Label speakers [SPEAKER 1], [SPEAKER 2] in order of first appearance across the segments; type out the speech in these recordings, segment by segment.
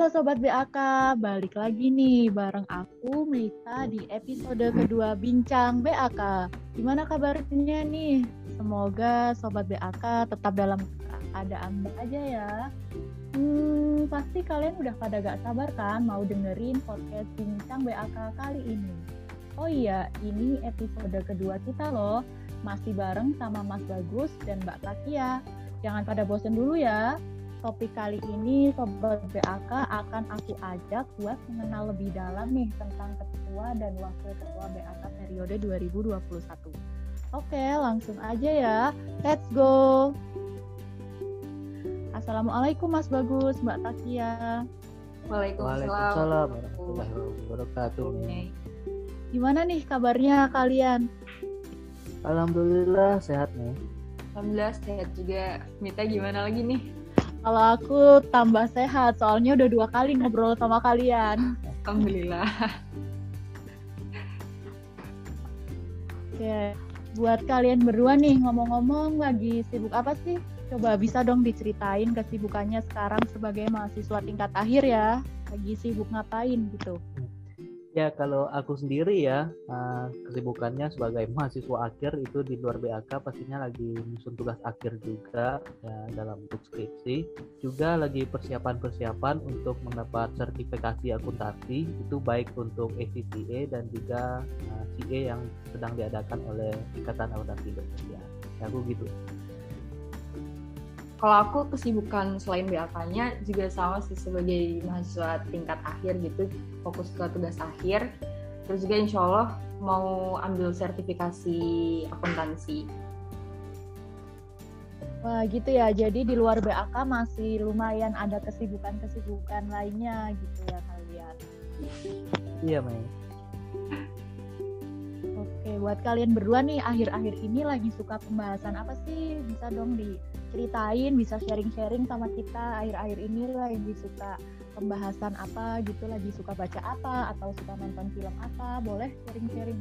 [SPEAKER 1] Halo Sobat BAK, balik lagi nih bareng aku Meita di episode kedua Bincang BAK. Gimana kabarnya nih? Semoga Sobat BAK tetap dalam keadaan aja ya. Hmm, pasti kalian udah pada gak sabar kan mau dengerin podcast Bincang BAK kali ini. Oh iya, ini episode kedua kita loh. Masih bareng sama Mas Bagus dan Mbak Takia. Jangan pada bosen dulu ya topik kali ini Sobat BAK akan aku ajak buat mengenal lebih dalam nih tentang ketua dan wakil ketua BAK periode 2021. Oke, langsung aja ya. Let's go. Assalamualaikum Mas Bagus, Mbak Takia.
[SPEAKER 2] Waalaikumsalam warahmatullahi wabarakatuh.
[SPEAKER 1] Gimana nih kabarnya kalian?
[SPEAKER 2] Alhamdulillah sehat nih.
[SPEAKER 3] Alhamdulillah sehat juga. Mita gimana lagi nih?
[SPEAKER 1] Kalau aku tambah sehat, soalnya udah dua kali ngobrol sama kalian.
[SPEAKER 3] Alhamdulillah.
[SPEAKER 1] Oke, buat kalian berdua nih ngomong-ngomong lagi sibuk apa sih? Coba bisa dong diceritain kesibukannya sekarang sebagai mahasiswa tingkat akhir ya. Lagi sibuk ngapain gitu?
[SPEAKER 2] Ya kalau aku sendiri ya eh, kesibukannya sebagai mahasiswa akhir itu di luar BAK pastinya lagi menyusun tugas akhir juga ya dalam bentuk skripsi juga lagi persiapan-persiapan untuk mendapat sertifikasi akuntansi itu baik untuk ACCA dan juga uh, CA yang sedang diadakan oleh Ikatan Akuntansi Indonesia. Ya aku gitu.
[SPEAKER 3] Kalau aku kesibukan selain BAK-nya juga sama sih sebagai mahasiswa tingkat akhir gitu, fokus ke tugas akhir. Terus juga insya Allah mau ambil sertifikasi akuntansi.
[SPEAKER 1] Wah gitu ya, jadi di luar BAK masih lumayan ada kesibukan-kesibukan lainnya gitu ya kalian.
[SPEAKER 2] Iya, Mei.
[SPEAKER 1] Oke, buat kalian berdua nih akhir-akhir ini lagi suka pembahasan apa sih? Bisa dong diceritain, bisa sharing-sharing sama kita akhir-akhir ini lagi suka pembahasan apa gitu, lagi suka baca apa atau suka nonton film apa? Boleh sharing-sharing.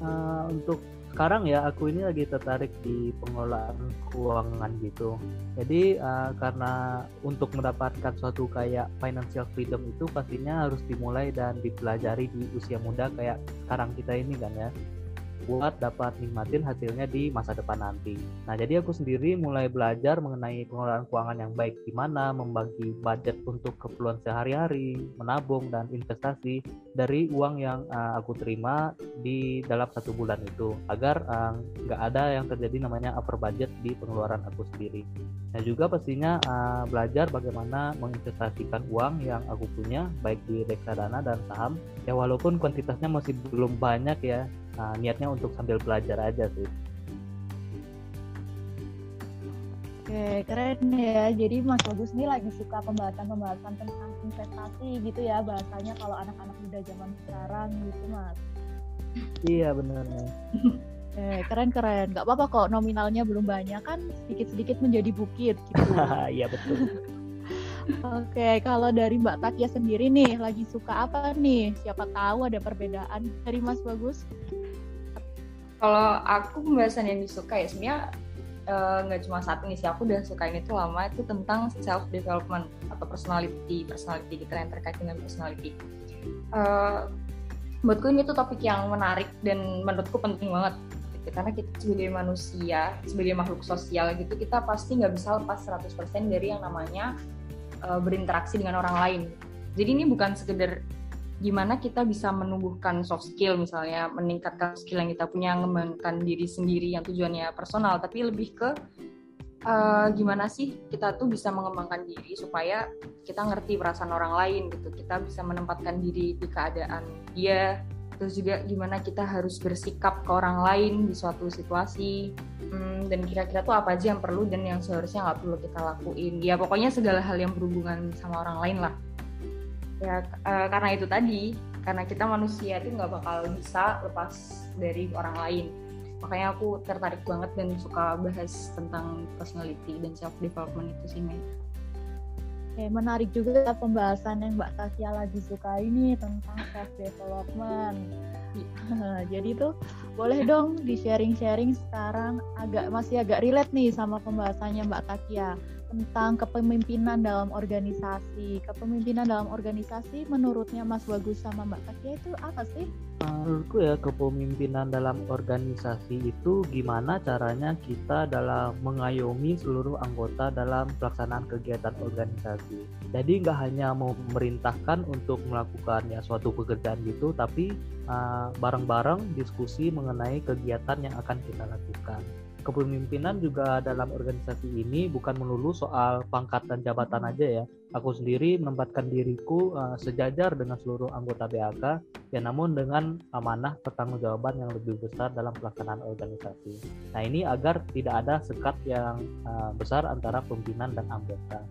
[SPEAKER 2] Uh, untuk sekarang ya aku ini lagi tertarik di pengelolaan keuangan gitu. Jadi uh, karena untuk mendapatkan suatu kayak financial freedom itu pastinya harus dimulai dan dipelajari di usia muda kayak sekarang kita ini kan ya buat dapat nikmatin hasilnya di masa depan nanti. Nah, jadi aku sendiri mulai belajar mengenai pengelolaan keuangan yang baik gimana membagi budget untuk keperluan sehari-hari, menabung dan investasi dari uang yang uh, aku terima di dalam satu bulan itu agar eh, nggak uh, ada yang terjadi namanya over budget di pengeluaran aku sendiri. Nah, juga pastinya uh, belajar bagaimana menginvestasikan uang yang aku punya baik di reksadana dan saham. Ya walaupun kuantitasnya masih belum banyak ya, nah, niatnya untuk sambil belajar aja sih
[SPEAKER 1] Oke, keren ya. Jadi Mas Bagus ini lagi suka pembahasan-pembahasan tentang investasi gitu ya bahasanya kalau anak-anak muda zaman sekarang gitu Mas.
[SPEAKER 2] Iya benar nih.
[SPEAKER 1] Eh, keren keren. Gak apa-apa kok nominalnya belum banyak kan sedikit-sedikit menjadi bukit gitu.
[SPEAKER 2] Iya betul.
[SPEAKER 1] Oke, kalau dari Mbak Takia sendiri nih lagi suka apa nih? Siapa tahu ada perbedaan dari Mas Bagus.
[SPEAKER 3] Kalau aku pembahasan yang disuka ya sebenarnya eh, nggak uh, cuma satu nih sih aku udah suka ini tuh lama itu tentang self development atau personality personality kita yang terkait dengan personality. Uh, buatku ini tuh topik yang menarik dan menurutku penting banget gitu. karena kita sebagai manusia sebagai makhluk sosial gitu kita pasti nggak bisa lepas 100% dari yang namanya uh, berinteraksi dengan orang lain. Jadi ini bukan sekedar gimana kita bisa menumbuhkan soft skill misalnya meningkatkan skill yang kita punya mengembangkan diri sendiri yang tujuannya personal tapi lebih ke uh, gimana sih kita tuh bisa mengembangkan diri supaya kita ngerti perasaan orang lain gitu. Kita bisa menempatkan diri di keadaan dia terus juga gimana kita harus bersikap ke orang lain di suatu situasi hmm, dan kira-kira tuh apa aja yang perlu dan yang seharusnya nggak perlu kita lakuin. Ya pokoknya segala hal yang berhubungan sama orang lain lah ya uh, karena itu tadi karena kita manusia itu nggak bakal bisa lepas dari orang lain makanya aku tertarik banget dan suka bahas tentang personality dan self development itu sih Mei.
[SPEAKER 1] Oke, menarik juga pembahasan yang Mbak Tasya lagi suka ini tentang self development. Jadi tuh boleh dong di sharing-sharing sekarang agak masih agak relate nih sama pembahasannya Mbak Tasya tentang kepemimpinan dalam organisasi. Kepemimpinan dalam organisasi menurutnya Mas Bagus sama Mbak Katia itu apa sih?
[SPEAKER 2] Menurutku ya kepemimpinan dalam organisasi itu gimana caranya kita dalam mengayomi seluruh anggota dalam pelaksanaan kegiatan organisasi. Jadi nggak hanya memerintahkan untuk melakukan ya suatu pekerjaan gitu, tapi uh, bareng-bareng uh, diskusi mengenai kegiatan yang akan kita lakukan kepemimpinan juga dalam organisasi ini bukan melulu soal pangkat dan jabatan aja ya. Aku sendiri menempatkan diriku uh, sejajar dengan seluruh anggota BAK, ya namun dengan amanah pertanggungjawaban yang lebih besar dalam pelaksanaan organisasi. Nah ini agar tidak ada sekat yang uh, besar antara pimpinan dan anggota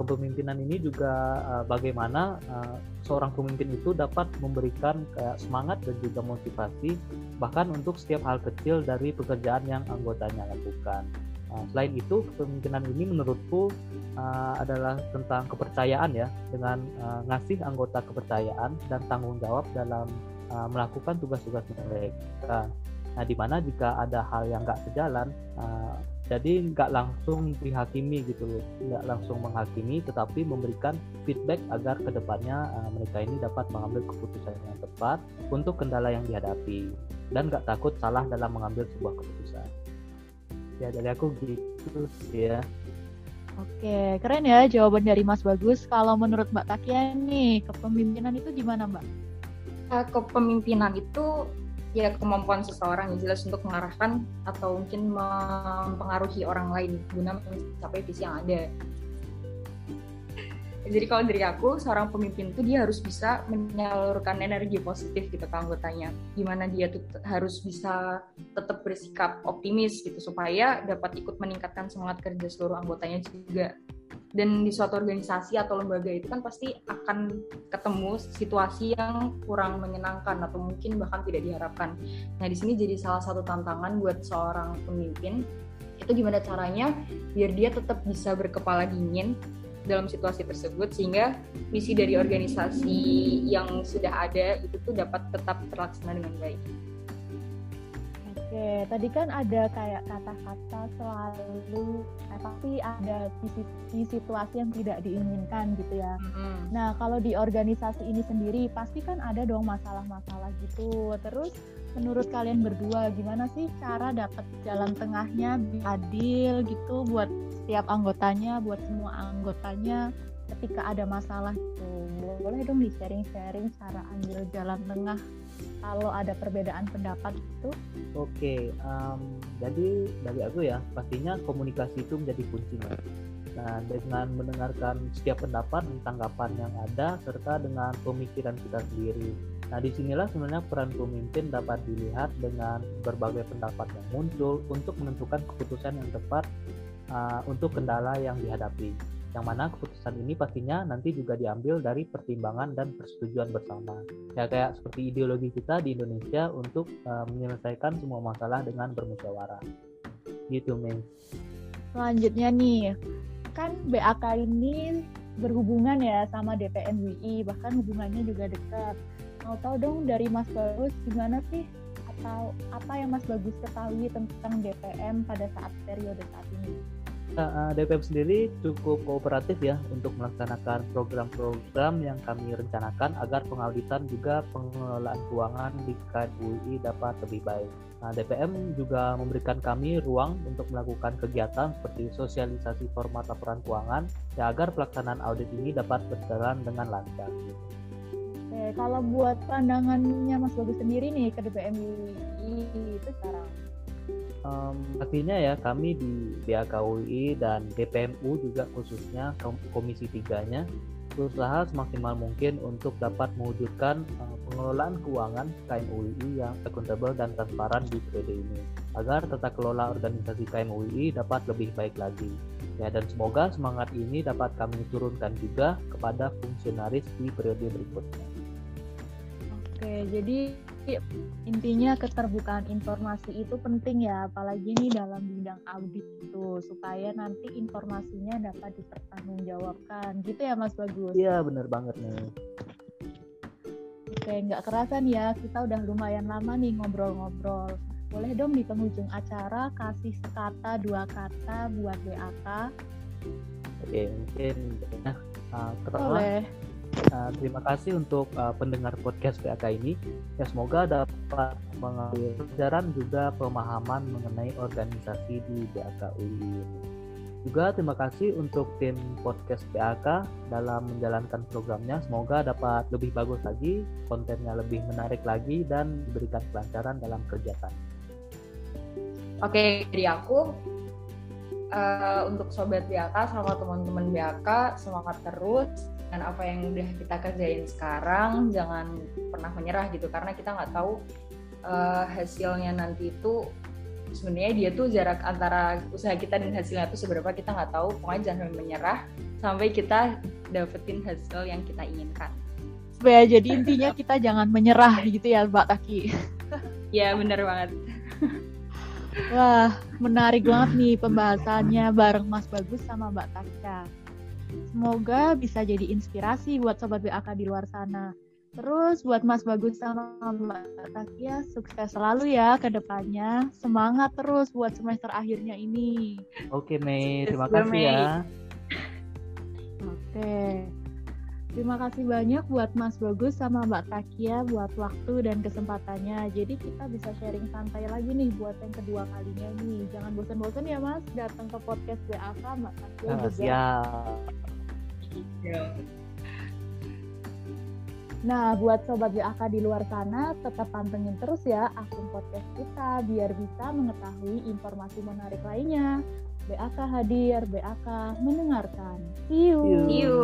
[SPEAKER 2] kepemimpinan ini juga uh, bagaimana uh, seorang pemimpin itu dapat memberikan kayak semangat dan juga motivasi bahkan untuk setiap hal kecil dari pekerjaan yang anggotanya lakukan. Nah, selain itu kepemimpinan ini menurutku uh, adalah tentang kepercayaan ya dengan uh, ngasih anggota kepercayaan dan tanggung jawab dalam uh, melakukan tugas-tugas mereka. Nah, di mana jika ada hal yang nggak sejalan, uh, jadi nggak langsung dihakimi gitu loh nggak langsung menghakimi tetapi memberikan feedback agar ke depannya uh, mereka ini dapat mengambil keputusan yang tepat untuk kendala yang dihadapi dan nggak takut salah dalam mengambil sebuah keputusan ya dari aku gitu sih ya
[SPEAKER 1] Oke, keren ya jawaban dari Mas Bagus. Kalau menurut Mbak Takia nih, kepemimpinan itu gimana Mbak?
[SPEAKER 3] Uh, kepemimpinan itu ya kemampuan seseorang yang jelas untuk mengarahkan atau mungkin mempengaruhi orang lain guna mencapai visi yang ada. Jadi kalau dari aku, seorang pemimpin itu dia harus bisa menyalurkan energi positif gitu ke anggotanya. Gimana dia tuh harus bisa tetap bersikap optimis gitu supaya dapat ikut meningkatkan semangat kerja seluruh anggotanya juga dan di suatu organisasi atau lembaga itu kan pasti akan ketemu situasi yang kurang menyenangkan atau mungkin bahkan tidak diharapkan. Nah di sini jadi salah satu tantangan buat seorang pemimpin itu gimana caranya biar dia tetap bisa berkepala dingin dalam situasi tersebut sehingga misi dari organisasi yang sudah ada itu tuh dapat tetap terlaksana dengan baik.
[SPEAKER 1] Oke, tadi kan ada kayak kata-kata selalu, eh, tapi ada di, di situasi yang tidak diinginkan gitu ya. Mm-hmm. Nah, kalau di organisasi ini sendiri pasti kan ada dong masalah-masalah gitu. Terus menurut kalian berdua gimana sih cara dapat jalan tengahnya adil gitu buat setiap anggotanya, buat semua anggotanya ketika ada masalah gitu. Boleh dong di sharing-sharing cara ambil jalan tengah kalau ada perbedaan pendapat itu?
[SPEAKER 2] Oke, okay, um, jadi dari aku ya pastinya komunikasi itu menjadi kuncinya. Nah, dengan mendengarkan setiap pendapat dan tanggapan yang ada serta dengan pemikiran kita sendiri. Nah, di sinilah sebenarnya peran pemimpin dapat dilihat dengan berbagai pendapat yang muncul untuk menentukan keputusan yang tepat uh, untuk kendala yang dihadapi yang mana keputusan ini pastinya nanti juga diambil dari pertimbangan dan persetujuan bersama. Ya kayak seperti ideologi kita di Indonesia untuk uh, menyelesaikan semua masalah dengan bermusyawarah. Gitu, men.
[SPEAKER 1] Selanjutnya nih, kan BAK ini berhubungan ya sama DPM UI, bahkan hubungannya juga dekat. Mau tahu dong dari Mas Bagus gimana sih atau apa yang Mas Bagus ketahui tentang DPM pada saat periode saat ini?
[SPEAKER 2] Uh, DPM sendiri cukup kooperatif ya untuk melaksanakan program-program yang kami rencanakan agar pengauditan juga pengelolaan keuangan di KUI dapat lebih baik. Nah, DPM juga memberikan kami ruang untuk melakukan kegiatan seperti sosialisasi format laporan keuangan ya agar pelaksanaan audit ini dapat berjalan dengan lancar.
[SPEAKER 1] Oke, kalau buat pandangannya Mas Bagus sendiri nih ke DPM UI itu sekarang
[SPEAKER 2] um, artinya ya kami di BAKUI dan DPMU juga khususnya Komisi 3-nya berusaha semaksimal mungkin untuk dapat mewujudkan uh, pengelolaan keuangan KMUI yang akuntabel dan transparan di periode ini agar tata kelola organisasi KMUI dapat lebih baik lagi. Ya dan semoga semangat ini dapat kami turunkan juga kepada fungsionaris di periode berikutnya.
[SPEAKER 1] Oke, jadi intinya keterbukaan informasi itu penting ya, apalagi nih dalam bidang audit itu, supaya nanti informasinya dapat dipertanggungjawabkan. Gitu ya Mas Bagus?
[SPEAKER 2] Iya, bener banget nih.
[SPEAKER 1] Oke, nggak kerasan ya, kita udah lumayan lama nih ngobrol-ngobrol. Boleh dong di penghujung acara kasih sekata dua kata buat BAK
[SPEAKER 2] Oke, mungkin ya, uh, pertama
[SPEAKER 1] Boleh.
[SPEAKER 2] Uh, terima kasih untuk uh, pendengar podcast PAK ini. Ya semoga dapat mengambil pelajaran juga pemahaman mengenai organisasi di BAK UI. Juga terima kasih untuk tim podcast PAK dalam menjalankan programnya. Semoga dapat lebih bagus lagi, kontennya lebih menarik lagi dan diberikan kelancaran dalam kerjakan.
[SPEAKER 3] Oke, dari aku uh, untuk sobat BAK sama teman-teman BAK semangat terus dan apa yang udah kita kerjain sekarang jangan pernah menyerah gitu karena kita nggak tahu uh, hasilnya nanti itu sebenarnya dia tuh jarak antara usaha kita dan hasilnya itu seberapa kita nggak tahu pokoknya jangan menyerah sampai kita dapetin hasil yang kita inginkan
[SPEAKER 1] Supaya jadi intinya kita jangan menyerah gitu ya Mbak Taki.
[SPEAKER 3] ya bener banget
[SPEAKER 1] Wah, menarik banget nih pembahasannya bareng Mas Bagus sama Mbak Tasya. Semoga bisa jadi inspirasi buat sobat BAK di luar sana. Terus buat Mas Bagus sama Mbak Tasya, sukses selalu ya ke depannya. Semangat terus buat semester akhirnya ini.
[SPEAKER 2] Oke Mei, terima kasih ya.
[SPEAKER 1] Oke. Terima kasih banyak buat Mas Bagus sama Mbak Takia buat waktu dan kesempatannya. Jadi kita bisa sharing santai lagi nih buat yang kedua kalinya nih. Jangan bosan-bosan ya Mas datang ke podcast BAK Mbak Takia
[SPEAKER 2] Ah,
[SPEAKER 1] juga.
[SPEAKER 2] siap.
[SPEAKER 1] Nah, buat sobat BAK di luar sana, tetap pantengin terus ya akun podcast kita biar bisa mengetahui informasi menarik lainnya. BAK hadir, BAK mendengarkan.
[SPEAKER 2] See you.
[SPEAKER 3] see you